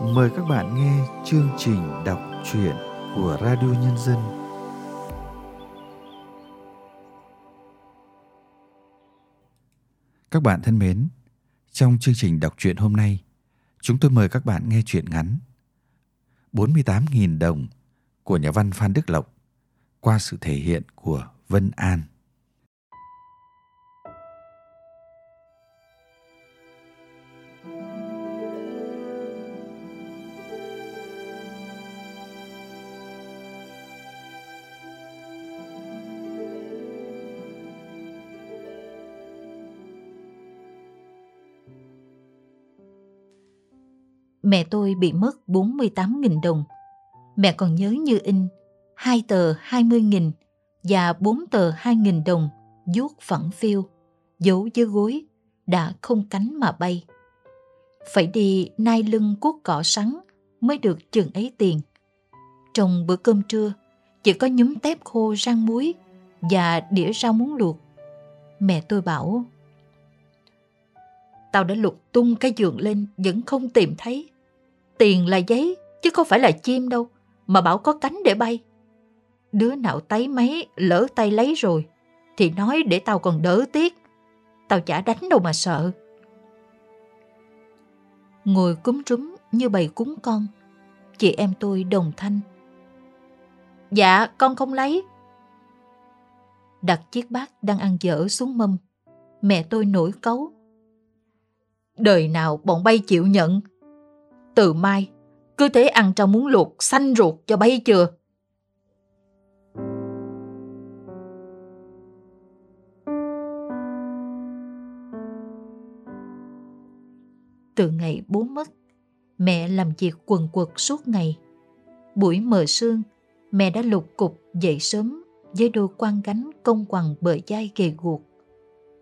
mời các bạn nghe chương trình đọc truyện của Radio Nhân dân. Các bạn thân mến, trong chương trình đọc truyện hôm nay, chúng tôi mời các bạn nghe truyện ngắn 48.000 đồng của nhà văn Phan Đức Lộc qua sự thể hiện của Vân An. Mẹ tôi bị mất 48.000 đồng. Mẹ còn nhớ như in hai tờ 20.000 và bốn tờ 2.000 đồng vuốt phẳng phiêu, giấu dưới gối, đã không cánh mà bay. Phải đi nai lưng cuốc cỏ sắn mới được chừng ấy tiền. Trong bữa cơm trưa, chỉ có nhúm tép khô rang muối và đĩa rau muống luộc. Mẹ tôi bảo, Tao đã lục tung cái giường lên vẫn không tìm thấy. Tiền là giấy, chứ không phải là chim đâu, mà bảo có cánh để bay. Đứa nào tấy mấy lỡ tay lấy rồi, thì nói để tao còn đỡ tiếc. Tao chả đánh đâu mà sợ. Ngồi cúm trúm như bầy cúng con, chị em tôi đồng thanh. Dạ, con không lấy. Đặt chiếc bát đang ăn dở xuống mâm, mẹ tôi nổi cấu. Đời nào bọn bay chịu nhận từ mai, cứ thế ăn trong muốn luộc xanh ruột cho bay chưa? Từ ngày bố mất, mẹ làm việc quần quật suốt ngày. Buổi mờ sương, mẹ đã lục cục dậy sớm với đôi quan gánh công quằn bờ vai gầy guộc.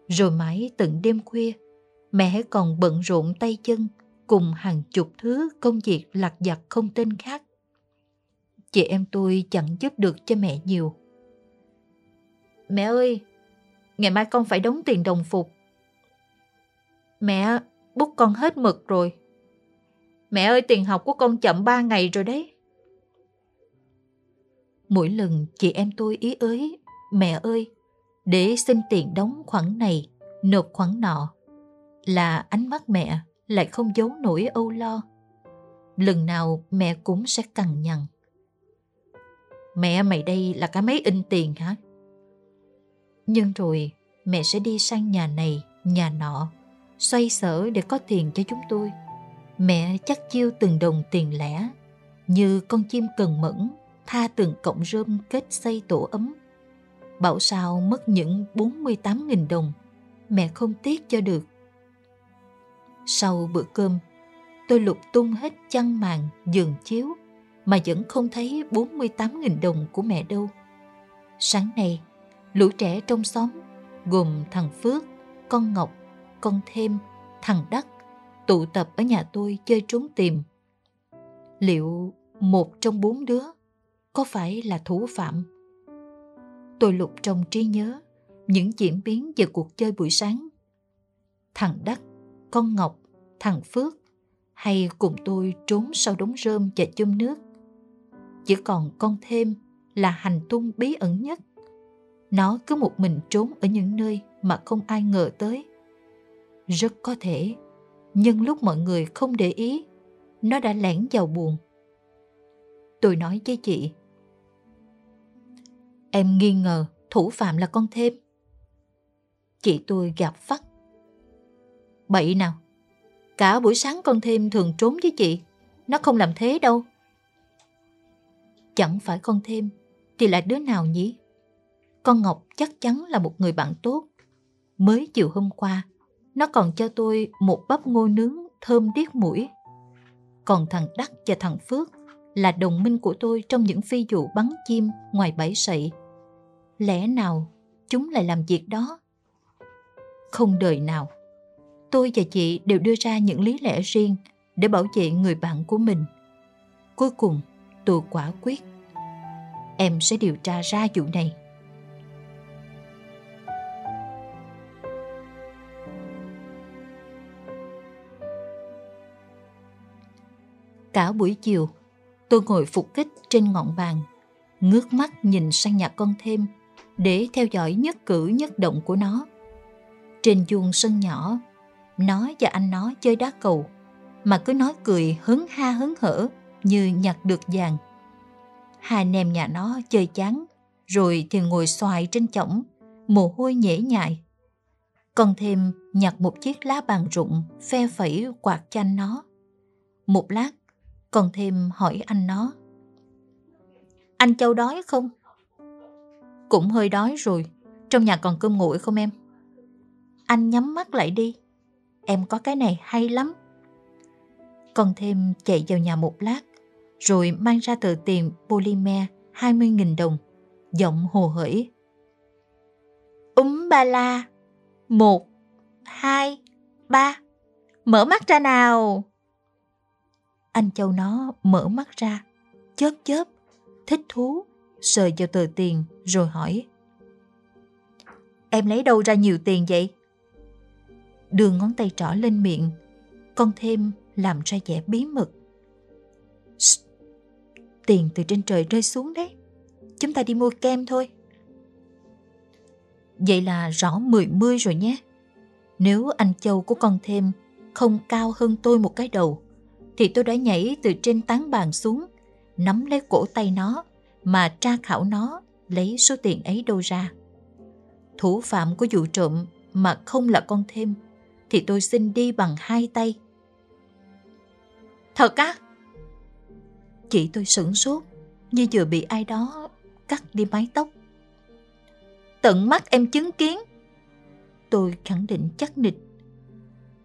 Rồi mãi tận đêm khuya, mẹ còn bận rộn tay chân cùng hàng chục thứ công việc lặt vặt không tên khác. Chị em tôi chẳng giúp được cho mẹ nhiều. Mẹ ơi, ngày mai con phải đóng tiền đồng phục. Mẹ, bút con hết mực rồi. Mẹ ơi, tiền học của con chậm 3 ngày rồi đấy. Mỗi lần chị em tôi ý ới, mẹ ơi, để xin tiền đóng khoản này, nộp khoản nọ, là ánh mắt mẹ lại không giấu nổi âu lo. Lần nào mẹ cũng sẽ cằn nhằn. Mẹ mày đây là cái máy in tiền hả? Nhưng rồi mẹ sẽ đi sang nhà này, nhà nọ, xoay sở để có tiền cho chúng tôi. Mẹ chắc chiêu từng đồng tiền lẻ, như con chim cần mẫn, tha từng cọng rơm kết xây tổ ấm. Bảo sao mất những 48.000 đồng, mẹ không tiếc cho được. Sau bữa cơm, tôi lục tung hết chăn màn, giường chiếu mà vẫn không thấy 48.000 đồng của mẹ đâu. Sáng nay, lũ trẻ trong xóm gồm thằng Phước, con Ngọc, con Thêm, thằng Đắc tụ tập ở nhà tôi chơi trốn tìm. Liệu một trong bốn đứa có phải là thủ phạm? Tôi lục trong trí nhớ những diễn biến về cuộc chơi buổi sáng. Thằng Đắc con Ngọc, thằng Phước hay cùng tôi trốn sau đống rơm và chum nước. Chỉ còn con thêm là hành tung bí ẩn nhất. Nó cứ một mình trốn ở những nơi mà không ai ngờ tới. Rất có thể, nhưng lúc mọi người không để ý, nó đã lẻn vào buồn. Tôi nói với chị, Em nghi ngờ thủ phạm là con thêm. Chị tôi gặp phát Bậy nào. Cả buổi sáng con thêm thường trốn với chị. Nó không làm thế đâu. Chẳng phải con thêm thì là đứa nào nhỉ? Con Ngọc chắc chắn là một người bạn tốt. Mới chiều hôm qua, nó còn cho tôi một bắp ngô nướng thơm điếc mũi. Còn thằng Đắc và thằng Phước là đồng minh của tôi trong những phi vụ bắn chim ngoài bãi sậy. Lẽ nào chúng lại làm việc đó? Không đời nào tôi và chị đều đưa ra những lý lẽ riêng để bảo vệ người bạn của mình. Cuối cùng, tôi quả quyết. Em sẽ điều tra ra vụ này. Cả buổi chiều, tôi ngồi phục kích trên ngọn bàn, ngước mắt nhìn sang nhà con thêm để theo dõi nhất cử nhất động của nó. Trên chuồng sân nhỏ, nó và anh nó chơi đá cầu, mà cứ nói cười hứng ha hứng hở như nhặt được vàng. Hai anh em nhà nó chơi chán, rồi thì ngồi xoài trên chõng, mồ hôi nhễ nhại. Còn thêm nhặt một chiếc lá bàn rụng phe phẩy quạt cho anh nó. Một lát, còn thêm hỏi anh nó. Anh Châu đói không? Cũng hơi đói rồi, trong nhà còn cơm nguội không em? Anh nhắm mắt lại đi, em có cái này hay lắm. Còn thêm chạy vào nhà một lát, rồi mang ra tờ tiền polymer 20.000 đồng, giọng hồ hởi. Úm ba la, một, hai, ba, mở mắt ra nào. Anh Châu nó mở mắt ra, chớp chớp, thích thú, sờ vào tờ tiền rồi hỏi. Em lấy đâu ra nhiều tiền vậy? Đưa ngón tay trỏ lên miệng, con thêm làm ra vẻ bí mật. Tiền từ trên trời rơi xuống đấy. Chúng ta đi mua kem thôi. Vậy là rõ mười mươi rồi nhé. Nếu anh Châu của con thêm không cao hơn tôi một cái đầu, thì tôi đã nhảy từ trên tán bàn xuống, nắm lấy cổ tay nó mà tra khảo nó lấy số tiền ấy đâu ra. Thủ phạm của vụ trộm mà không là con thêm, thì tôi xin đi bằng hai tay. Thật á? Chị tôi sửng sốt, như vừa bị ai đó cắt đi mái tóc. Tận mắt em chứng kiến. Tôi khẳng định chắc nịch.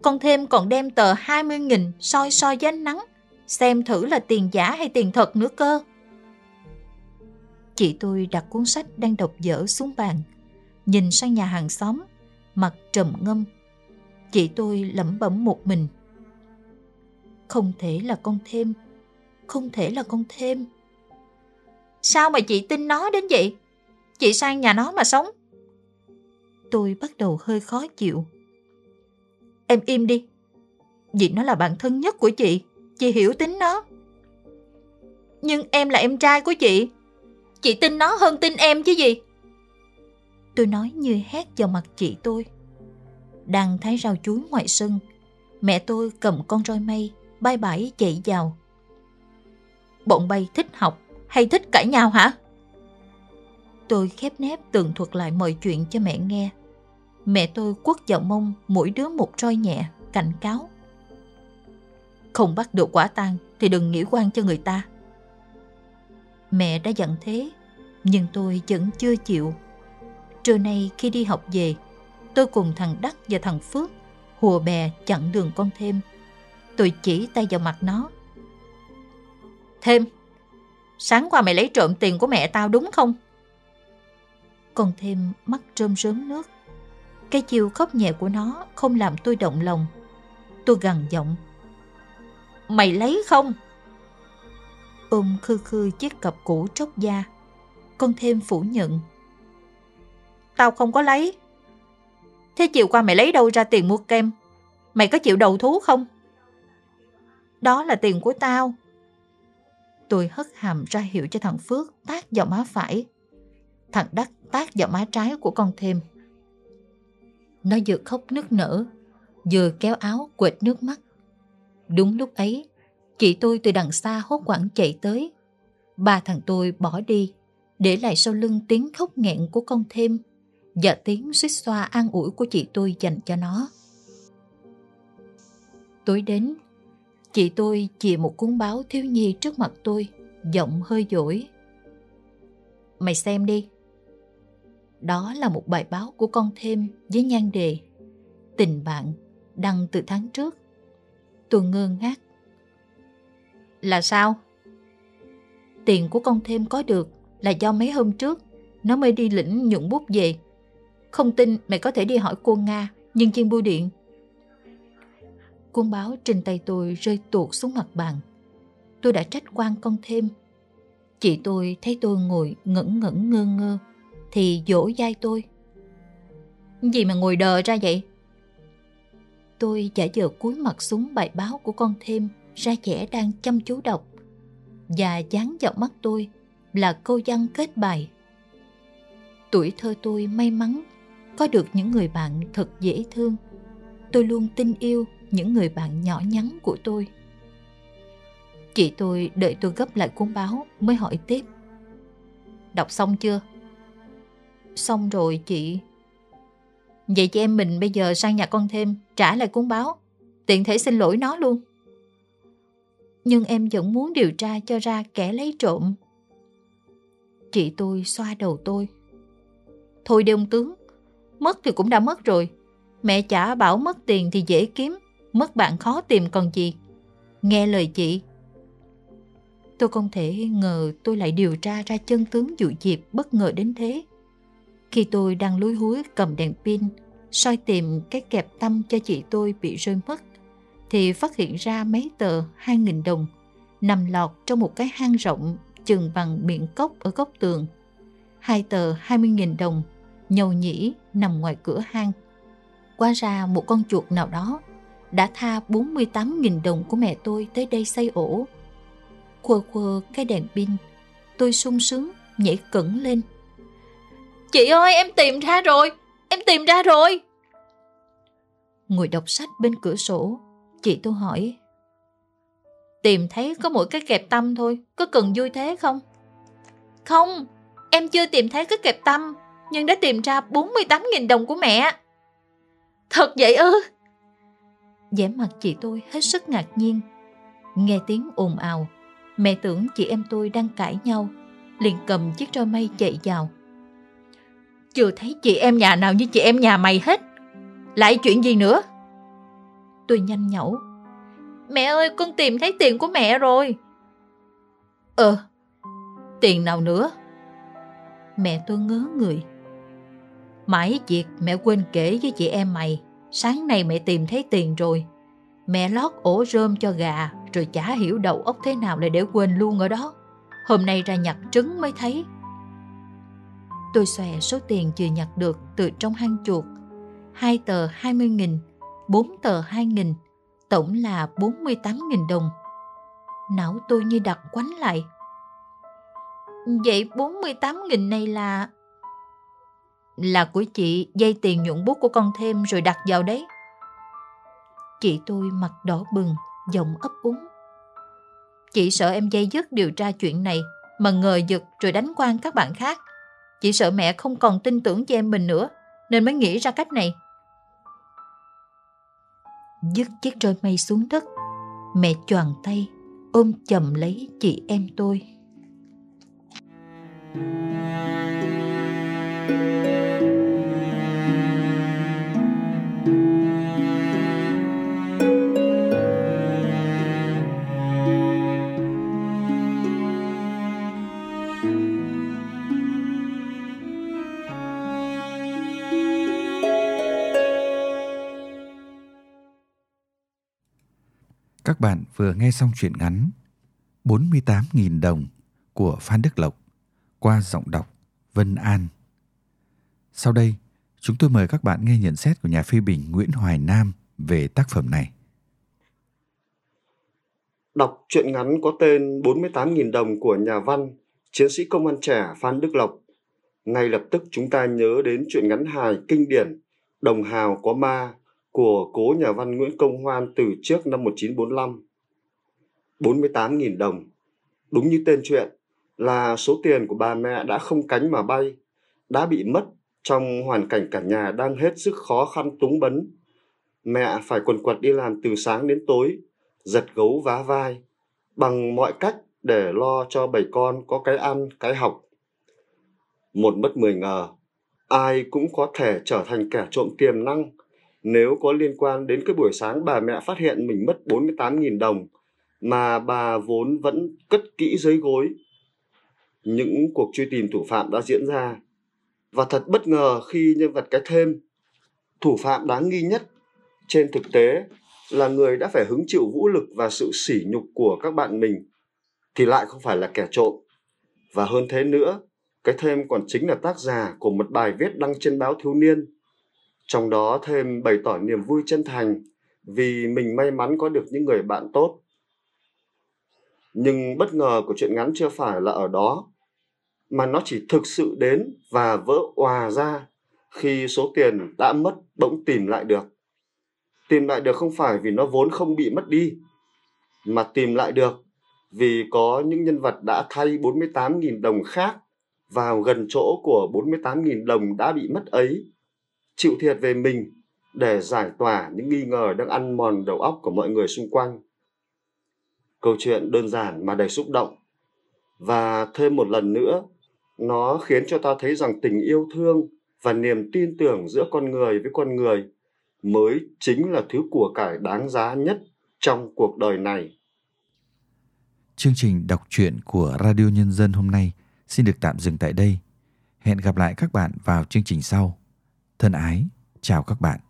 Con thêm còn đem tờ 20.000 soi soi với ánh nắng, xem thử là tiền giả hay tiền thật nữa cơ. Chị tôi đặt cuốn sách đang đọc dở xuống bàn, nhìn sang nhà hàng xóm, mặt trầm ngâm. Chị tôi lẩm bẩm một mình. Không thể là con thêm, không thể là con thêm. Sao mà chị tin nó đến vậy? Chị sang nhà nó mà sống. Tôi bắt đầu hơi khó chịu. Em im đi. Vì nó là bạn thân nhất của chị. Chị hiểu tính nó. Nhưng em là em trai của chị. Chị tin nó hơn tin em chứ gì. Tôi nói như hét vào mặt chị tôi. Đang thái rau chuối ngoài sân. Mẹ tôi cầm con roi mây, bay bãi chạy vào. Bọn bay thích học hay thích cãi nhau hả? Tôi khép nép tường thuật lại mọi chuyện cho mẹ nghe. Mẹ tôi quất vào mông mỗi đứa một roi nhẹ, cảnh cáo. Không bắt được quả tang thì đừng nghĩ quan cho người ta. Mẹ đã dặn thế, nhưng tôi vẫn chưa chịu. Trưa nay khi đi học về, tôi cùng thằng Đắc và thằng Phước hùa bè chặn đường con thêm. Tôi chỉ tay vào mặt nó. Thêm, sáng qua mày lấy trộm tiền của mẹ tao đúng không? Con thêm mắt trơm rớm nước. Cái chiều khóc nhẹ của nó không làm tôi động lòng. Tôi gằn giọng. Mày lấy không? Ôm khư khư chiếc cặp cũ tróc da. Con thêm phủ nhận. Tao không có lấy. Thế chiều qua mày lấy đâu ra tiền mua kem? Mày có chịu đầu thú không? Đó là tiền của tao. Tôi hất hàm ra hiệu cho thằng Phước tác vào má phải. Thằng Đắc tác vào má trái của con thêm. Nó vừa khóc nức nở, vừa kéo áo quệt nước mắt. Đúng lúc ấy, chị tôi từ đằng xa hốt quảng chạy tới. Ba thằng tôi bỏ đi, để lại sau lưng tiếng khóc nghẹn của con thêm và tiếng suýt xoa an ủi của chị tôi dành cho nó. Tối đến, chị tôi chìa một cuốn báo thiếu nhi trước mặt tôi, giọng hơi dỗi. Mày xem đi. Đó là một bài báo của con thêm với nhan đề Tình bạn đăng từ tháng trước. Tôi ngơ ngác. Là sao? Tiền của con thêm có được là do mấy hôm trước nó mới đi lĩnh nhuận bút về. Không tin mày có thể đi hỏi cô Nga, nhân viên bưu điện. Cuốn báo trên tay tôi rơi tuột xuống mặt bàn. Tôi đã trách quan con thêm. Chị tôi thấy tôi ngồi ngẩn ngẩn ngơ ngơ thì dỗ dai tôi. Gì mà ngồi đờ ra vậy? Tôi giả vờ cúi mặt xuống bài báo của con thêm ra vẻ đang chăm chú đọc và dán vào mắt tôi là câu văn kết bài. Tuổi thơ tôi may mắn có được những người bạn thật dễ thương. Tôi luôn tin yêu những người bạn nhỏ nhắn của tôi. Chị tôi đợi tôi gấp lại cuốn báo mới hỏi tiếp. Đọc xong chưa? Xong rồi chị. Vậy chị em mình bây giờ sang nhà con thêm trả lại cuốn báo. Tiện thể xin lỗi nó luôn. Nhưng em vẫn muốn điều tra cho ra kẻ lấy trộm. Chị tôi xoa đầu tôi. Thôi đi ông tướng, mất thì cũng đã mất rồi. Mẹ chả bảo mất tiền thì dễ kiếm, mất bạn khó tìm còn gì. Nghe lời chị. Tôi không thể ngờ tôi lại điều tra ra chân tướng vụ dịp bất ngờ đến thế. Khi tôi đang lúi húi cầm đèn pin, soi tìm cái kẹp tâm cho chị tôi bị rơi mất, thì phát hiện ra mấy tờ 2.000 đồng nằm lọt trong một cái hang rộng chừng bằng miệng cốc ở góc tường. Hai tờ 20.000 đồng nhầu nhĩ nằm ngoài cửa hang. Qua ra một con chuột nào đó đã tha 48.000 đồng của mẹ tôi tới đây xây ổ. Quơ quơ cái đèn pin, tôi sung sướng nhảy cẩn lên. Chị ơi em tìm ra rồi, em tìm ra rồi. Ngồi đọc sách bên cửa sổ, chị tôi hỏi. Tìm thấy có mỗi cái kẹp tâm thôi, có cần vui thế không? Không, em chưa tìm thấy cái kẹp tâm, nhưng đã tìm ra 48.000 đồng của mẹ. Thật vậy ư? vẻ mặt chị tôi hết sức ngạc nhiên. Nghe tiếng ồn ào, mẹ tưởng chị em tôi đang cãi nhau, liền cầm chiếc roi mây chạy vào. Chưa thấy chị em nhà nào như chị em nhà mày hết. Lại chuyện gì nữa? Tôi nhanh nhẩu. Mẹ ơi, con tìm thấy tiền của mẹ rồi. Ờ, tiền nào nữa? Mẹ tôi ngớ người. Mãi việc mẹ quên kể với chị em mày, sáng nay mẹ tìm thấy tiền rồi. Mẹ lót ổ rơm cho gà, rồi chả hiểu đầu óc thế nào lại để quên luôn ở đó. Hôm nay ra nhặt trứng mới thấy. Tôi xòe số tiền vừa nhặt được từ trong hang chuột. Hai tờ 20.000 bốn tờ 2.000 tổng là 48.000 đồng. Não tôi như đặt quánh lại. Vậy 48.000 này là là của chị dây tiền nhuận bút của con thêm rồi đặt vào đấy. Chị tôi mặt đỏ bừng, giọng ấp úng. Chị sợ em dây dứt điều tra chuyện này mà ngờ giật rồi đánh quan các bạn khác. Chị sợ mẹ không còn tin tưởng cho em mình nữa nên mới nghĩ ra cách này. Dứt chiếc roi mây xuống đất, mẹ choàng tay ôm chầm lấy chị em tôi. Các bạn vừa nghe xong truyện ngắn 48.000 đồng của Phan Đức Lộc qua giọng đọc Vân An. Sau đây, chúng tôi mời các bạn nghe nhận xét của nhà phê bình Nguyễn Hoài Nam về tác phẩm này. Đọc truyện ngắn có tên 48.000 đồng của nhà văn, chiến sĩ công an trẻ Phan Đức Lộc. Ngay lập tức chúng ta nhớ đến truyện ngắn hài kinh điển Đồng Hào có ma của cố nhà văn Nguyễn Công Hoan từ trước năm 1945. 48.000 đồng. Đúng như tên chuyện, là số tiền của bà mẹ đã không cánh mà bay, đã bị mất trong hoàn cảnh cả nhà đang hết sức khó khăn túng bấn. Mẹ phải quần quật đi làm từ sáng đến tối, giật gấu vá vai, bằng mọi cách để lo cho bảy con có cái ăn, cái học. Một mất mười ngờ, ai cũng có thể trở thành kẻ trộm tiềm năng nếu có liên quan đến cái buổi sáng bà mẹ phát hiện mình mất 48.000 đồng mà bà vốn vẫn cất kỹ dưới gối. Những cuộc truy tìm thủ phạm đã diễn ra và thật bất ngờ khi nhân vật cái thêm, thủ phạm đáng nghi nhất trên thực tế là người đã phải hứng chịu vũ lực và sự sỉ nhục của các bạn mình, thì lại không phải là kẻ trộm và hơn thế nữa, cái thêm còn chính là tác giả của một bài viết đăng trên báo thiếu niên trong đó thêm bày tỏ niềm vui chân thành vì mình may mắn có được những người bạn tốt Nhưng bất ngờ của chuyện ngắn chưa phải là ở đó, mà nó chỉ thực sự đến và vỡ òa ra khi số tiền đã mất bỗng tìm lại được. Tìm lại được không phải vì nó vốn không bị mất đi, mà tìm lại được vì có những nhân vật đã thay 48.000 đồng khác vào gần chỗ của 48.000 đồng đã bị mất ấy, chịu thiệt về mình để giải tỏa những nghi ngờ đang ăn mòn đầu óc của mọi người xung quanh. Câu chuyện đơn giản mà đầy xúc động. Và thêm một lần nữa, nó khiến cho ta thấy rằng tình yêu thương và niềm tin tưởng giữa con người với con người mới chính là thứ của cải đáng giá nhất trong cuộc đời này. Chương trình đọc truyện của Radio Nhân dân hôm nay xin được tạm dừng tại đây. Hẹn gặp lại các bạn vào chương trình sau. Thân ái, chào các bạn.